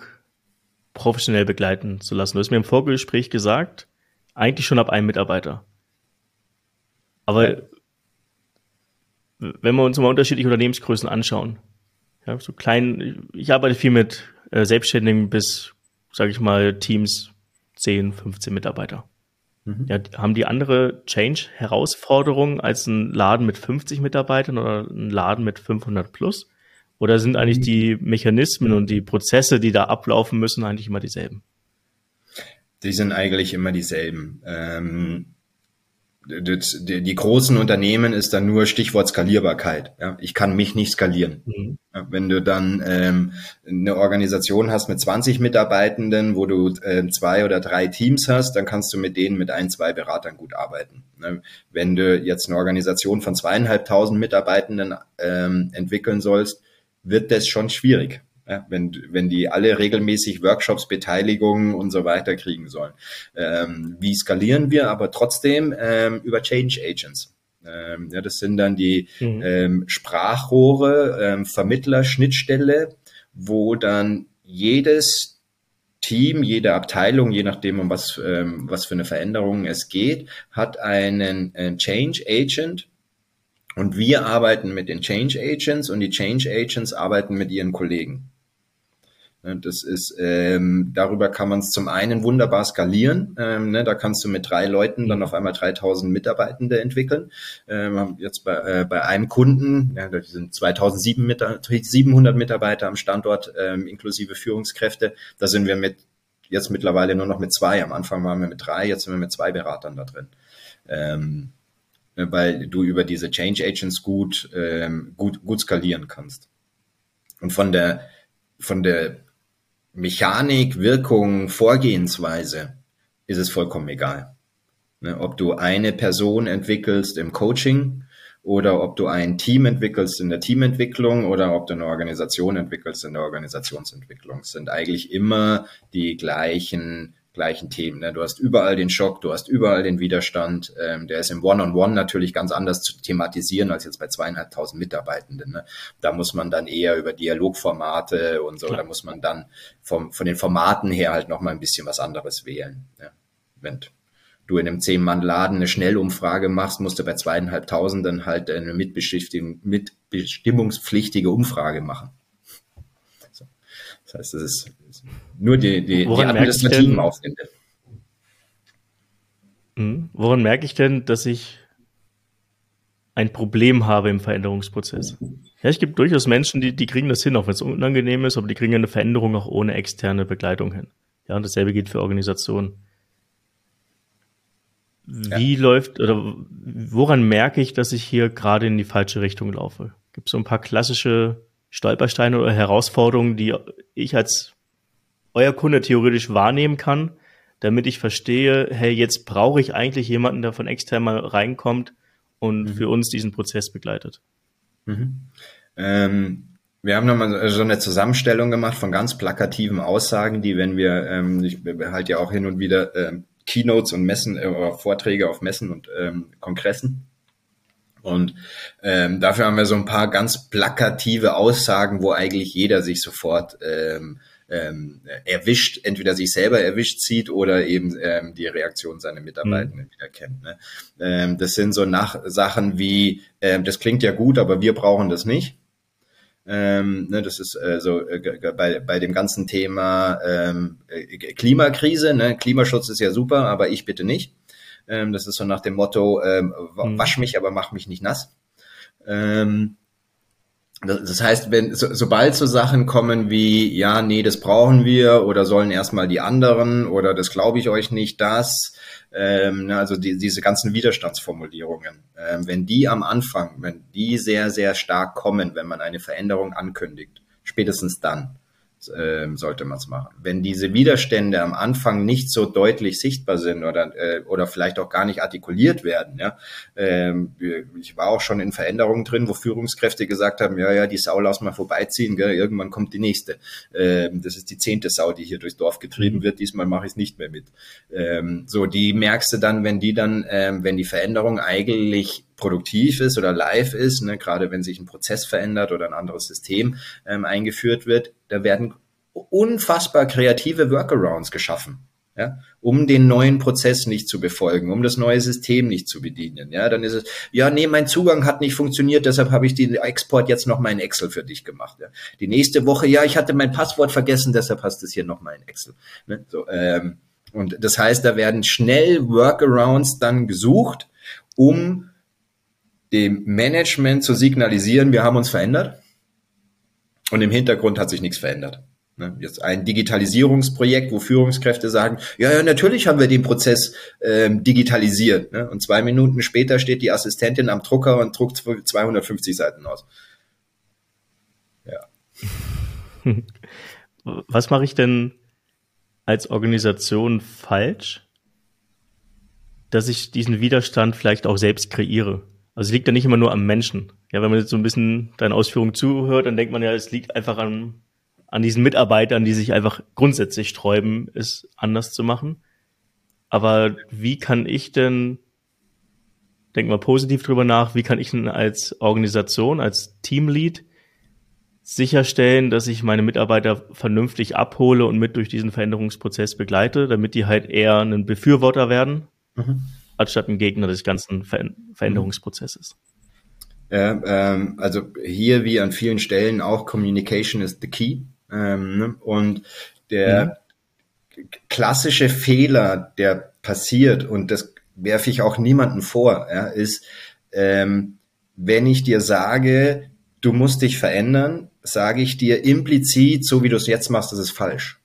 professionell begleiten zu lassen? Du hast mir im Vorgespräch gesagt, eigentlich schon ab einem Mitarbeiter. Aber ja. wenn wir uns mal unterschiedliche Unternehmensgrößen anschauen, ja, so klein, ich arbeite viel mit äh, Selbstständigen bis, sage ich mal, Teams 10, 15 Mitarbeiter. Mhm. Ja, haben die andere Change-Herausforderungen als ein Laden mit 50 Mitarbeitern oder ein Laden mit 500 plus? Oder sind eigentlich die Mechanismen und die Prozesse, die da ablaufen müssen, eigentlich immer dieselben? Die sind eigentlich immer dieselben. Ähm, das, die, die, großen Unternehmen ist dann nur Stichwort Skalierbarkeit. Ja, ich kann mich nicht skalieren. Mhm. Ja, wenn du dann ähm, eine Organisation hast mit 20 Mitarbeitenden, wo du äh, zwei oder drei Teams hast, dann kannst du mit denen mit ein, zwei Beratern gut arbeiten. Ne? Wenn du jetzt eine Organisation von zweieinhalbtausend Mitarbeitenden ähm, entwickeln sollst, wird das schon schwierig. Ja, wenn, wenn die alle regelmäßig Workshops, Beteiligungen und so weiter kriegen sollen. Ähm, wie skalieren wir aber trotzdem ähm, über Change Agents? Ähm, ja, das sind dann die mhm. ähm, Sprachrohre, ähm, Vermittler, Schnittstelle, wo dann jedes Team, jede Abteilung, je nachdem, um was, ähm, was für eine Veränderung es geht, hat einen äh, Change Agent, und wir arbeiten mit den Change Agents und die Change Agents arbeiten mit ihren Kollegen. Ne, das ist, ähm, darüber kann man es zum einen wunderbar skalieren. Ähm, ne, da kannst du mit drei Leuten dann auf einmal 3000 Mitarbeitende entwickeln. Ähm, jetzt bei, äh, bei einem Kunden, ja, da sind 2700 Mitarbeiter am Standort, ähm, inklusive Führungskräfte. Da sind wir mit jetzt mittlerweile nur noch mit zwei. Am Anfang waren wir mit drei, jetzt sind wir mit zwei Beratern da drin. Ähm, ne, weil du über diese Change Agents gut, ähm, gut, gut skalieren kannst. Und von der, von der Mechanik, Wirkung, Vorgehensweise ist es vollkommen egal. Ne, ob du eine Person entwickelst im Coaching oder ob du ein Team entwickelst in der Teamentwicklung oder ob du eine Organisation entwickelst in der Organisationsentwicklung, sind eigentlich immer die gleichen gleichen Themen. Ne? Du hast überall den Schock, du hast überall den Widerstand. Ähm, der ist im One-on-One -on -One natürlich ganz anders zu thematisieren als jetzt bei zweieinhalbtausend Mitarbeitenden. Ne? Da muss man dann eher über Dialogformate und so, Klar. da muss man dann vom, von den Formaten her halt nochmal ein bisschen was anderes wählen. Ja? Wenn du in einem Zehn-Mann-Laden eine Schnellumfrage machst, musst du bei zweieinhalbtausend dann halt eine mitbestimmungspflichtige Umfrage machen. Das heißt, das ist nur die, die, die administrativen Aufwände. Hm? Woran merke ich denn, dass ich ein Problem habe im Veränderungsprozess? Ja, es gibt durchaus Menschen, die, die kriegen das hin, auch wenn es unangenehm ist, aber die kriegen eine Veränderung auch ohne externe Begleitung hin. Ja, und dasselbe gilt für Organisationen. Wie ja. läuft oder woran merke ich, dass ich hier gerade in die falsche Richtung laufe? Gibt es so ein paar klassische Stolpersteine oder Herausforderungen, die ich als euer Kunde theoretisch wahrnehmen kann, damit ich verstehe, hey, jetzt brauche ich eigentlich jemanden, der von extern mal reinkommt und mhm. für uns diesen Prozess begleitet. Mhm. Ähm, wir haben nochmal so eine Zusammenstellung gemacht von ganz plakativen Aussagen, die, wenn wir, ähm, ich halte ja auch hin und wieder ähm, Keynotes und Messen äh, oder Vorträge auf Messen und ähm, Kongressen. Und ähm, dafür haben wir so ein paar ganz plakative Aussagen, wo eigentlich jeder sich sofort ähm, ähm, erwischt, entweder sich selber erwischt sieht oder eben ähm, die Reaktion seiner Mitarbeitenden mhm. wieder kennt. Ne? Ähm, das sind so nach Sachen wie, ähm, das klingt ja gut, aber wir brauchen das nicht. Ähm, ne, das ist äh, so äh, bei, bei dem ganzen Thema ähm, äh, Klimakrise. Ne? Klimaschutz ist ja super, aber ich bitte nicht. Ähm, das ist so nach dem Motto, ähm, mhm. wasch mich, aber mach mich nicht nass. Ähm, das heißt, wenn so, sobald so Sachen kommen wie ja, nee, das brauchen wir oder sollen erstmal die anderen oder das glaube ich euch nicht, das, ähm, ne, also die, diese ganzen Widerstandsformulierungen, ähm, wenn die am Anfang, wenn die sehr sehr stark kommen, wenn man eine Veränderung ankündigt, spätestens dann ähm, sollte man es machen. Wenn diese Widerstände am Anfang nicht so deutlich sichtbar sind oder, äh, oder vielleicht auch gar nicht artikuliert werden, ja, ähm, ich war auch schon in Veränderungen drin, wo Führungskräfte gesagt haben, ja, ja, die Sau lass mal vorbeiziehen, gell, irgendwann kommt die nächste. Ähm, das ist die zehnte Sau, die hier durchs Dorf getrieben mhm. wird, diesmal mache ich es nicht mehr mit. Ähm, so, die merkst du dann, wenn die dann, ähm, wenn die Veränderung eigentlich produktiv ist oder live ist, ne, gerade wenn sich ein Prozess verändert oder ein anderes System ähm, eingeführt wird, da werden unfassbar kreative Workarounds geschaffen. Ja, um den neuen Prozess nicht zu befolgen, um das neue System nicht zu bedienen. Ja, dann ist es, ja, nee, mein Zugang hat nicht funktioniert, deshalb habe ich den Export jetzt noch mal in Excel für dich gemacht. Ja. Die nächste Woche, ja, ich hatte mein Passwort vergessen, deshalb hast du es hier noch mal in Excel. Ne? So, ähm, und das heißt, da werden schnell Workarounds dann gesucht, um dem Management zu signalisieren, wir haben uns verändert und im Hintergrund hat sich nichts verändert. Ne, jetzt ein Digitalisierungsprojekt, wo Führungskräfte sagen, ja, ja, natürlich haben wir den Prozess ähm, digitalisiert. Ne? Und zwei Minuten später steht die Assistentin am Drucker und druckt 250 Seiten aus. Ja. Was mache ich denn als Organisation falsch, dass ich diesen Widerstand vielleicht auch selbst kreiere? Also es liegt ja nicht immer nur am Menschen. Ja, wenn man jetzt so ein bisschen deinen Ausführungen zuhört, dann denkt man ja, es liegt einfach an, an diesen Mitarbeitern, die sich einfach grundsätzlich sträuben, es anders zu machen. Aber wie kann ich denn, denk mal positiv drüber nach, wie kann ich denn als Organisation, als Teamlead sicherstellen, dass ich meine Mitarbeiter vernünftig abhole und mit durch diesen Veränderungsprozess begleite, damit die halt eher ein Befürworter werden? Mhm anstatt ein Gegner des ganzen Ver Veränderungsprozesses. Ja, ähm, also hier wie an vielen Stellen auch Communication is the key. Ähm, ne? Und der mhm. klassische Fehler, der passiert, und das werfe ich auch niemanden vor, ja, ist, ähm, wenn ich dir sage, du musst dich verändern, sage ich dir implizit, so wie du es jetzt machst, das ist falsch.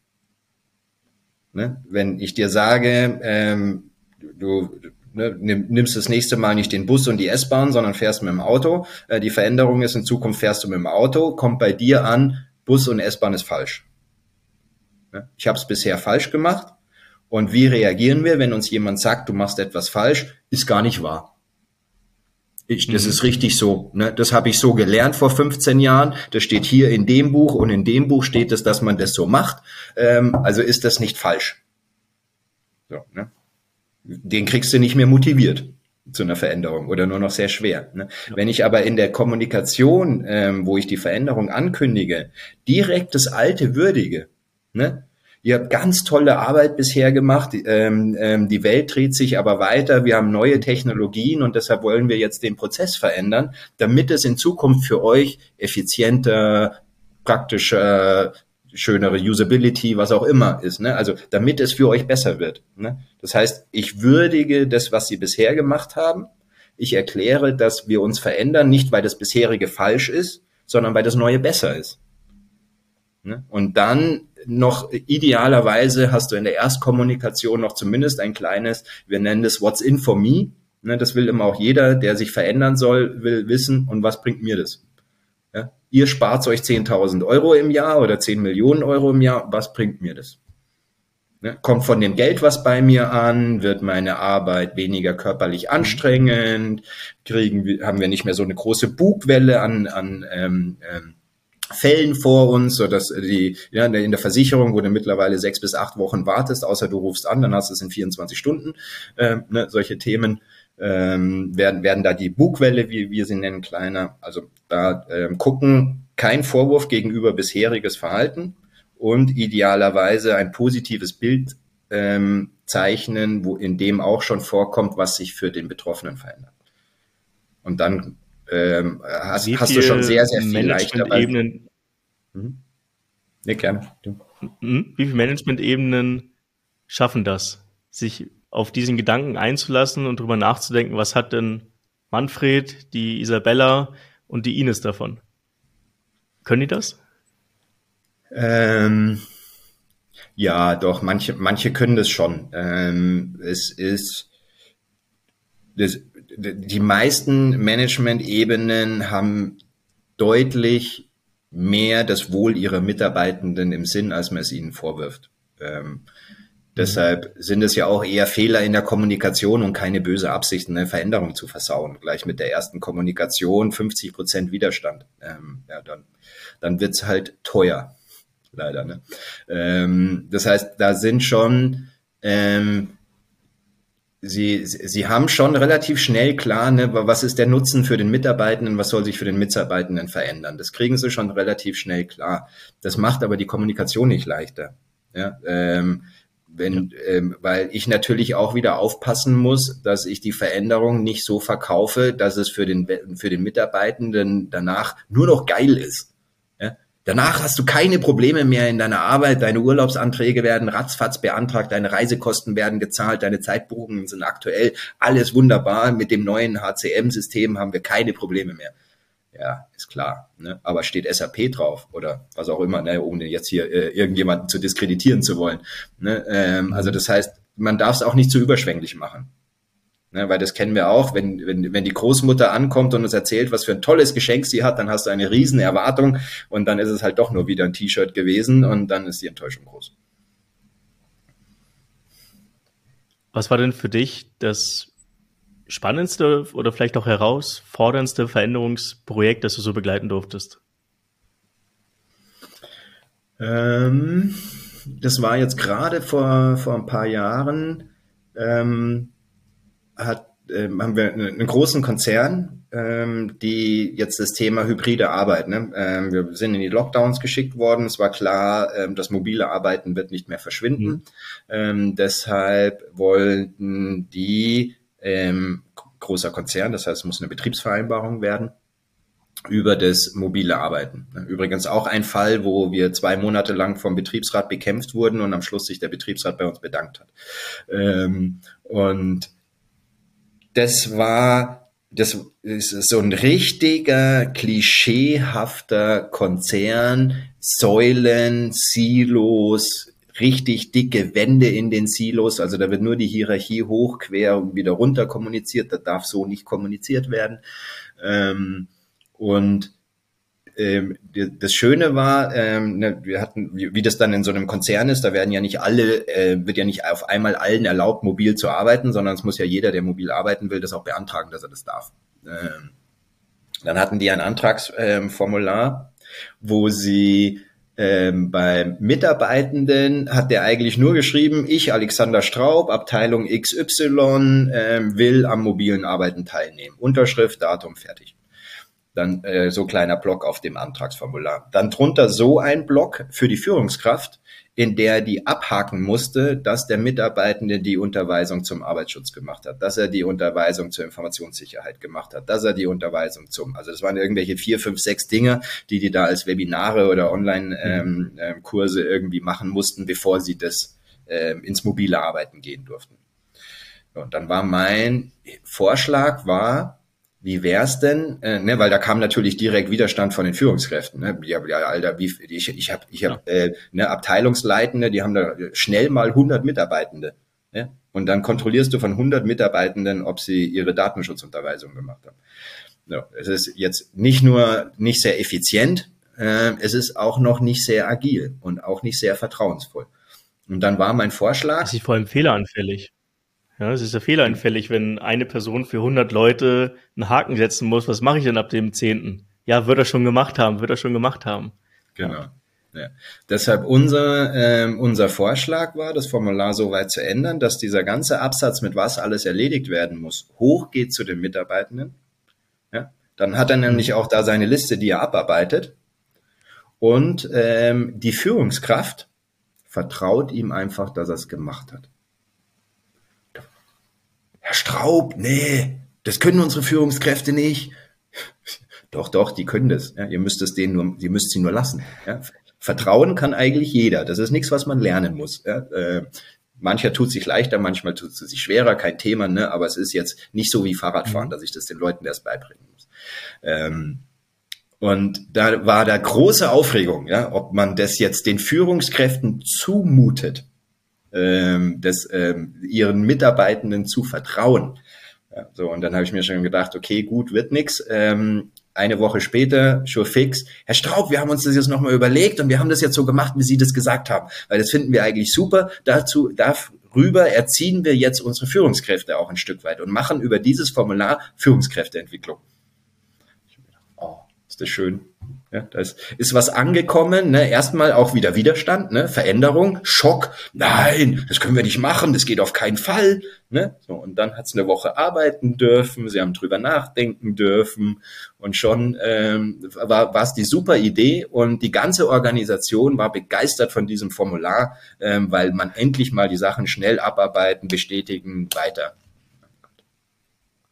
Ne? Wenn ich dir sage, ähm, du ne, nimmst das nächste Mal nicht den Bus und die S-Bahn, sondern fährst mit dem Auto. Äh, die Veränderung ist, in Zukunft fährst du mit dem Auto, kommt bei dir an, Bus und S-Bahn ist falsch. Ne? Ich habe es bisher falsch gemacht. Und wie reagieren wir, wenn uns jemand sagt, du machst etwas falsch, ist gar nicht wahr. Ich, das mhm. ist richtig so. Ne? Das habe ich so gelernt vor 15 Jahren. Das steht hier in dem Buch und in dem Buch steht es, dass man das so macht. Ähm, also ist das nicht falsch. So, ne? Den kriegst du nicht mehr motiviert zu einer Veränderung oder nur noch sehr schwer. Ne? Ja. Wenn ich aber in der Kommunikation, ähm, wo ich die Veränderung ankündige, direkt das Alte würdige, ne? Ihr habt ganz tolle Arbeit bisher gemacht. Ähm, ähm, die Welt dreht sich aber weiter. Wir haben neue Technologien und deshalb wollen wir jetzt den Prozess verändern, damit es in Zukunft für euch effizienter, praktischer, schönere Usability, was auch immer ist. Ne? Also damit es für euch besser wird. Ne? Das heißt, ich würdige das, was sie bisher gemacht haben. Ich erkläre, dass wir uns verändern, nicht weil das bisherige falsch ist, sondern weil das Neue besser ist. Ne? Und dann noch idealerweise hast du in der Erstkommunikation noch zumindest ein kleines, wir nennen es What's in for me. Ne, das will immer auch jeder, der sich verändern soll, will wissen, und was bringt mir das? Ihr spart euch 10.000 Euro im Jahr oder 10 Millionen Euro im Jahr, was bringt mir das? Ne? Kommt von dem Geld was bei mir an? Wird meine Arbeit weniger körperlich anstrengend? Kriegen wir, haben wir nicht mehr so eine große Bugwelle an, an ähm, ähm, Fällen vor uns, so dass die ja, in der Versicherung, wo du mittlerweile sechs bis acht Wochen wartest, außer du rufst an, dann hast du es in 24 Stunden. Äh, ne, solche Themen ähm, werden werden da die Bugwelle, wie wir sie nennen, kleiner. Also da ähm, gucken, kein Vorwurf gegenüber bisheriges Verhalten und idealerweise ein positives Bild ähm, zeichnen, wo in dem auch schon vorkommt, was sich für den Betroffenen verändert. Und dann ähm, hast, hast du schon sehr, sehr viel leichter. Ebenen, mhm. Ja, gerne. Mhm. Wie viele Management-Ebenen schaffen das, sich auf diesen Gedanken einzulassen und drüber nachzudenken, was hat denn Manfred, die Isabella und die Ines davon? Können die das? Ähm, ja, doch, manche, manche können das schon. Ähm, es ist, das, die meisten Management-Ebenen haben deutlich mehr das Wohl ihrer Mitarbeitenden im Sinn, als man es ihnen vorwirft. Ähm, deshalb sind es ja auch eher Fehler in der Kommunikation und keine böse Absicht, eine Veränderung zu versauen. Gleich mit der ersten Kommunikation 50 Prozent Widerstand. Ähm, ja, dann, dann wird's halt teuer, leider. Ne? Ähm, das heißt, da sind schon ähm, Sie, Sie haben schon relativ schnell klar, ne, was ist der Nutzen für den Mitarbeitenden, was soll sich für den Mitarbeitenden verändern. Das kriegen Sie schon relativ schnell klar. Das macht aber die Kommunikation nicht leichter. Ja, ähm, wenn, ähm, weil ich natürlich auch wieder aufpassen muss, dass ich die Veränderung nicht so verkaufe, dass es für den, für den Mitarbeitenden danach nur noch geil ist. Danach hast du keine Probleme mehr in deiner Arbeit, deine Urlaubsanträge werden ratzfatz beantragt, deine Reisekosten werden gezahlt, deine Zeitbuchungen sind aktuell, alles wunderbar. Mit dem neuen HCM-System haben wir keine Probleme mehr. Ja, ist klar. Ne? Aber steht SAP drauf oder was auch immer, ne? ohne jetzt hier äh, irgendjemanden zu diskreditieren zu wollen. Ne? Ähm, also das heißt, man darf es auch nicht zu überschwänglich machen. Ne, weil das kennen wir auch, wenn, wenn, wenn die Großmutter ankommt und uns erzählt, was für ein tolles Geschenk sie hat, dann hast du eine riesen Erwartung und dann ist es halt doch nur wieder ein T-Shirt gewesen und dann ist die Enttäuschung groß. Was war denn für dich das spannendste oder vielleicht auch herausforderndste Veränderungsprojekt, das du so begleiten durftest? Ähm, das war jetzt gerade vor, vor ein paar Jahren. Ähm, hat, äh, haben wir einen großen Konzern, ähm, die jetzt das Thema hybride Arbeit, ne? ähm, wir sind in die Lockdowns geschickt worden. Es war klar, ähm, das mobile Arbeiten wird nicht mehr verschwinden. Mhm. Ähm, deshalb wollten die ähm, großer Konzern, das heißt, es muss eine Betriebsvereinbarung werden über das mobile Arbeiten. Übrigens auch ein Fall, wo wir zwei Monate lang vom Betriebsrat bekämpft wurden und am Schluss sich der Betriebsrat bei uns bedankt hat. Ähm, und das war, das ist so ein richtiger, klischeehafter Konzern, Säulen, Silos, richtig dicke Wände in den Silos, also da wird nur die Hierarchie hoch, quer und wieder runter kommuniziert, da darf so nicht kommuniziert werden. Ähm, und ähm, das Schöne war, ähm, ne, wir hatten, wie, wie, das dann in so einem Konzern ist, da werden ja nicht alle, äh, wird ja nicht auf einmal allen erlaubt, mobil zu arbeiten, sondern es muss ja jeder, der mobil arbeiten will, das auch beantragen, dass er das darf. Ähm, dann hatten die ein Antragsformular, wo sie ähm, beim Mitarbeitenden hat der eigentlich nur geschrieben, ich, Alexander Straub, Abteilung XY, ähm, will am mobilen Arbeiten teilnehmen. Unterschrift, Datum, fertig dann äh, so kleiner Block auf dem Antragsformular. Dann drunter so ein Block für die Führungskraft, in der die abhaken musste, dass der Mitarbeitende die Unterweisung zum Arbeitsschutz gemacht hat, dass er die Unterweisung zur Informationssicherheit gemacht hat, dass er die Unterweisung zum, also das waren irgendwelche vier, fünf, sechs Dinge, die die da als Webinare oder Online-Kurse ähm, ähm, irgendwie machen mussten, bevor sie das ähm, ins mobile Arbeiten gehen durften. Und dann war mein Vorschlag war, wie wär's denn? Äh, ne, weil da kam natürlich direkt Widerstand von den Führungskräften. Ne? Ja, ja Alter, wie, ich, ich habe ich hab, äh, ne, Abteilungsleitende, die haben da schnell mal 100 Mitarbeitende. Ne? Und dann kontrollierst du von 100 Mitarbeitenden, ob sie ihre Datenschutzunterweisung gemacht haben. Ja, es ist jetzt nicht nur nicht sehr effizient, äh, es ist auch noch nicht sehr agil und auch nicht sehr vertrauensvoll. Und dann war mein Vorschlag. Das ist vor allem fehleranfällig. Ja, es ist ja fehleranfällig, wenn eine Person für 100 Leute einen Haken setzen muss. Was mache ich denn ab dem 10.? Ja, wird er schon gemacht haben, wird er schon gemacht haben. Genau. Ja. Deshalb unser, ähm, unser Vorschlag war, das Formular so weit zu ändern, dass dieser ganze Absatz, mit was alles erledigt werden muss, hochgeht zu den Mitarbeitenden. Ja. Dann hat er nämlich auch da seine Liste, die er abarbeitet. Und ähm, die Führungskraft vertraut ihm einfach, dass er es gemacht hat. Straub, nee, das können unsere Führungskräfte nicht. Doch, doch, die können das. Ja, ihr müsst es denen nur, ihr müsst sie nur lassen. Ja. Vertrauen kann eigentlich jeder. Das ist nichts, was man lernen muss. Ja. Äh, mancher tut sich leichter, manchmal tut es sich schwerer, kein Thema, ne? aber es ist jetzt nicht so wie Fahrradfahren, mhm. dass ich das den Leuten erst beibringen muss. Ähm, und da war da große Aufregung, ja, ob man das jetzt den Führungskräften zumutet, ähm, des, ähm, ihren Mitarbeitenden zu vertrauen. Ja, so, und dann habe ich mir schon gedacht, okay, gut, wird nix. Ähm, eine Woche später, sure fix, Herr Straub, wir haben uns das jetzt nochmal überlegt und wir haben das jetzt so gemacht, wie Sie das gesagt haben, weil das finden wir eigentlich super. Dazu, darüber erziehen wir jetzt unsere Führungskräfte auch ein Stück weit und machen über dieses Formular Führungskräfteentwicklung. Oh, ist das schön. Ja, da ist, ist was angekommen, ne? erstmal auch wieder Widerstand, ne? Veränderung, Schock, nein, das können wir nicht machen, das geht auf keinen Fall. Ne? So, und dann hat's eine Woche arbeiten dürfen, sie haben drüber nachdenken dürfen und schon ähm, war es die super Idee und die ganze Organisation war begeistert von diesem Formular, ähm, weil man endlich mal die Sachen schnell abarbeiten, bestätigen, weiter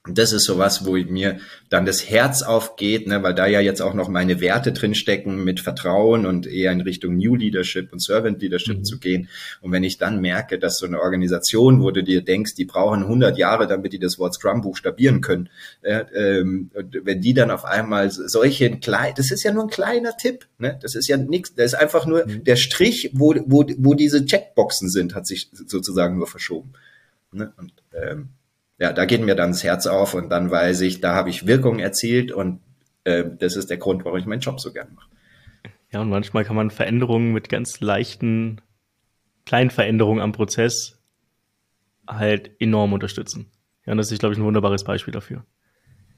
das ist sowas, wo mir dann das Herz aufgeht, ne, weil da ja jetzt auch noch meine Werte drinstecken mit Vertrauen und eher in Richtung New Leadership und Servant Leadership mhm. zu gehen. Und wenn ich dann merke, dass so eine Organisation, wo du dir denkst, die brauchen 100 Jahre, damit die das Wort Scrum buchstabieren können, äh, ähm, wenn die dann auf einmal solche kleinen, das ist ja nur ein kleiner Tipp, ne? das ist ja nichts, das ist einfach nur mhm. der Strich, wo, wo, wo diese Checkboxen sind, hat sich sozusagen nur verschoben. Ne? Und, ähm, ja, da geht mir dann das Herz auf und dann weiß ich, da habe ich Wirkung erzielt und äh, das ist der Grund, warum ich meinen Job so gerne mache. Ja, und manchmal kann man Veränderungen mit ganz leichten, kleinen Veränderungen am Prozess halt enorm unterstützen. Ja, und das ist, glaube ich, ein wunderbares Beispiel dafür.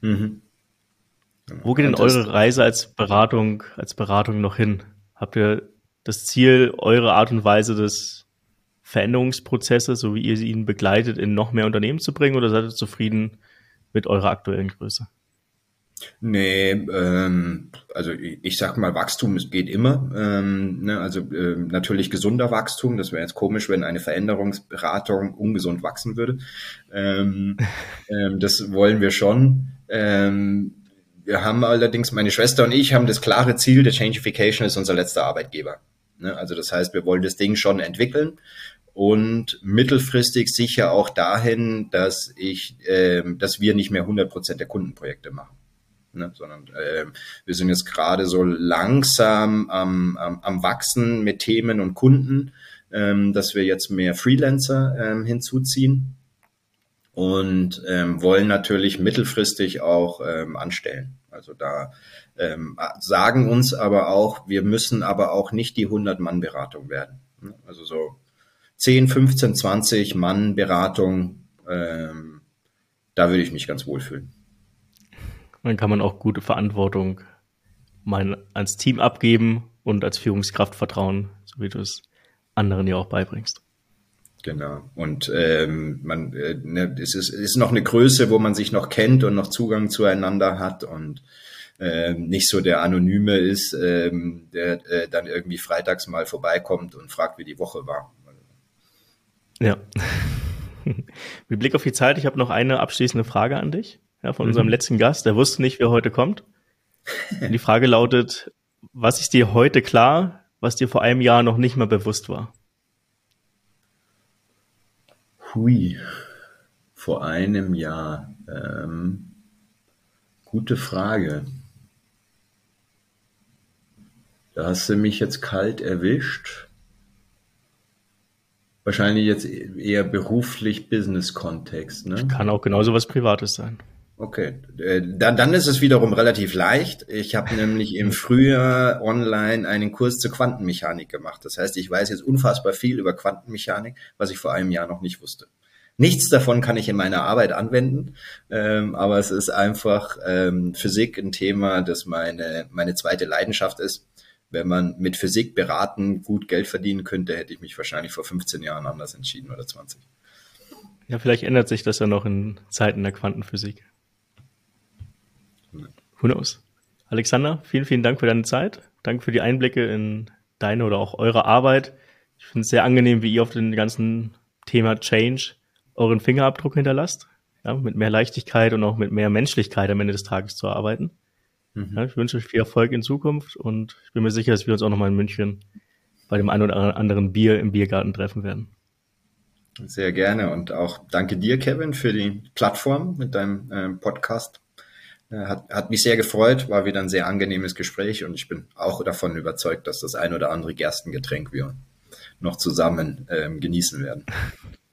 Mhm. Wo geht denn eure Reise als Beratung, als Beratung noch hin? Habt ihr das Ziel, eure Art und Weise des Veränderungsprozesse, so wie ihr sie ihnen begleitet, in noch mehr Unternehmen zu bringen oder seid ihr zufrieden mit eurer aktuellen Größe? Nee, ähm, also ich, ich sag mal, Wachstum geht immer. Ähm, ne, also äh, natürlich gesunder Wachstum. Das wäre jetzt komisch, wenn eine Veränderungsberatung ungesund wachsen würde. Ähm, ähm, das wollen wir schon. Ähm, wir haben allerdings, meine Schwester und ich haben das klare Ziel, der Changeification ist unser letzter Arbeitgeber. Ne, also das heißt, wir wollen das Ding schon entwickeln und mittelfristig sicher auch dahin, dass ich, äh, dass wir nicht mehr 100 Prozent der Kundenprojekte machen. Ne, sondern äh, wir sind jetzt gerade so langsam am, am, am Wachsen mit Themen und Kunden, ähm, dass wir jetzt mehr Freelancer ähm, hinzuziehen und ähm, wollen natürlich mittelfristig auch ähm, anstellen. Also da ähm, sagen uns aber auch, wir müssen aber auch nicht die 100-Mann-Beratung werden. Also so 10, 15, 20 Mann Beratung, ähm, da würde ich mich ganz wohl fühlen. Dann kann man auch gute Verantwortung mal ans Team abgeben und als Führungskraft vertrauen, so wie du es anderen ja auch beibringst. Genau. Und ähm, man, äh, ne, es ist, ist noch eine Größe, wo man sich noch kennt und noch Zugang zueinander hat und ähm, nicht so der Anonyme ist, ähm, der äh, dann irgendwie freitags mal vorbeikommt und fragt, wie die Woche war. Ja. Mit Blick auf die Zeit, ich habe noch eine abschließende Frage an dich ja, von mhm. unserem letzten Gast. Der wusste nicht, wer heute kommt. die Frage lautet, was ist dir heute klar, was dir vor einem Jahr noch nicht mal bewusst war? Hui, vor einem Jahr. Ähm, gute Frage. Da hast du mich jetzt kalt erwischt. Wahrscheinlich jetzt eher beruflich Business-Kontext. Ne? Kann auch genauso was Privates sein. Okay, äh, dann, dann ist es wiederum relativ leicht. Ich habe nämlich im Frühjahr online einen Kurs zur Quantenmechanik gemacht. Das heißt, ich weiß jetzt unfassbar viel über Quantenmechanik, was ich vor einem Jahr noch nicht wusste. Nichts davon kann ich in meiner Arbeit anwenden, ähm, aber es ist einfach ähm, Physik ein Thema, das meine, meine zweite Leidenschaft ist. Wenn man mit Physik beraten gut Geld verdienen könnte, hätte ich mich wahrscheinlich vor 15 Jahren anders entschieden oder 20. Ja, vielleicht ändert sich das ja noch in Zeiten der Quantenphysik. Who knows? Alexander, vielen, vielen Dank für deine Zeit. Danke für die Einblicke in deine oder auch eure Arbeit. Ich finde es sehr angenehm, wie ihr auf dem ganzen Thema Change euren Fingerabdruck hinterlasst. Ja, mit mehr Leichtigkeit und auch mit mehr Menschlichkeit am Ende des Tages zu arbeiten. Mhm. Ja, ich wünsche euch viel Erfolg in Zukunft und ich bin mir sicher, dass wir uns auch nochmal in München bei dem einen oder anderen Bier im Biergarten treffen werden. Sehr gerne und auch danke dir, Kevin, für die Plattform mit deinem äh, Podcast. Äh, hat, hat mich sehr gefreut, war wieder ein sehr angenehmes Gespräch und ich bin auch davon überzeugt, dass das ein oder andere Gerstengetränk wir noch zusammen ähm, genießen werden.